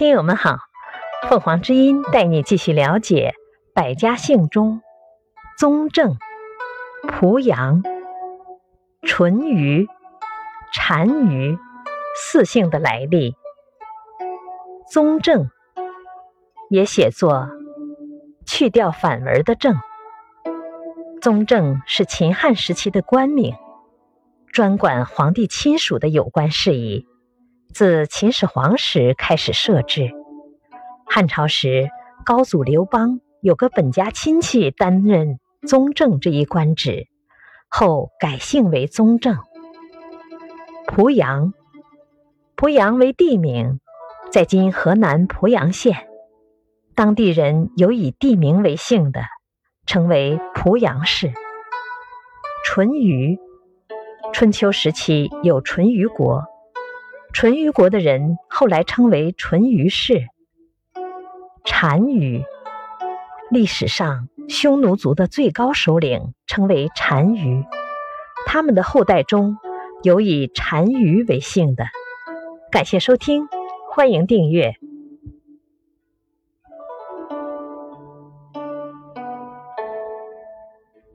听友们好，凤凰之音带你继续了解百家姓中宗正、濮阳、淳于、单于四姓的来历。宗正也写作去掉反文的正。宗正是秦汉时期的官名，专管皇帝亲属的有关事宜。自秦始皇时开始设置。汉朝时，高祖刘邦有个本家亲戚担任宗正这一官职，后改姓为宗正。濮阳，濮阳为地名，在今河南濮阳县。当地人有以地名为姓的，称为濮阳氏。淳于，春秋时期有淳于国。淳于国的人后来称为淳于氏。单于，历史上匈奴族的最高首领称为单于，他们的后代中有以单于为姓的。感谢收听，欢迎订阅。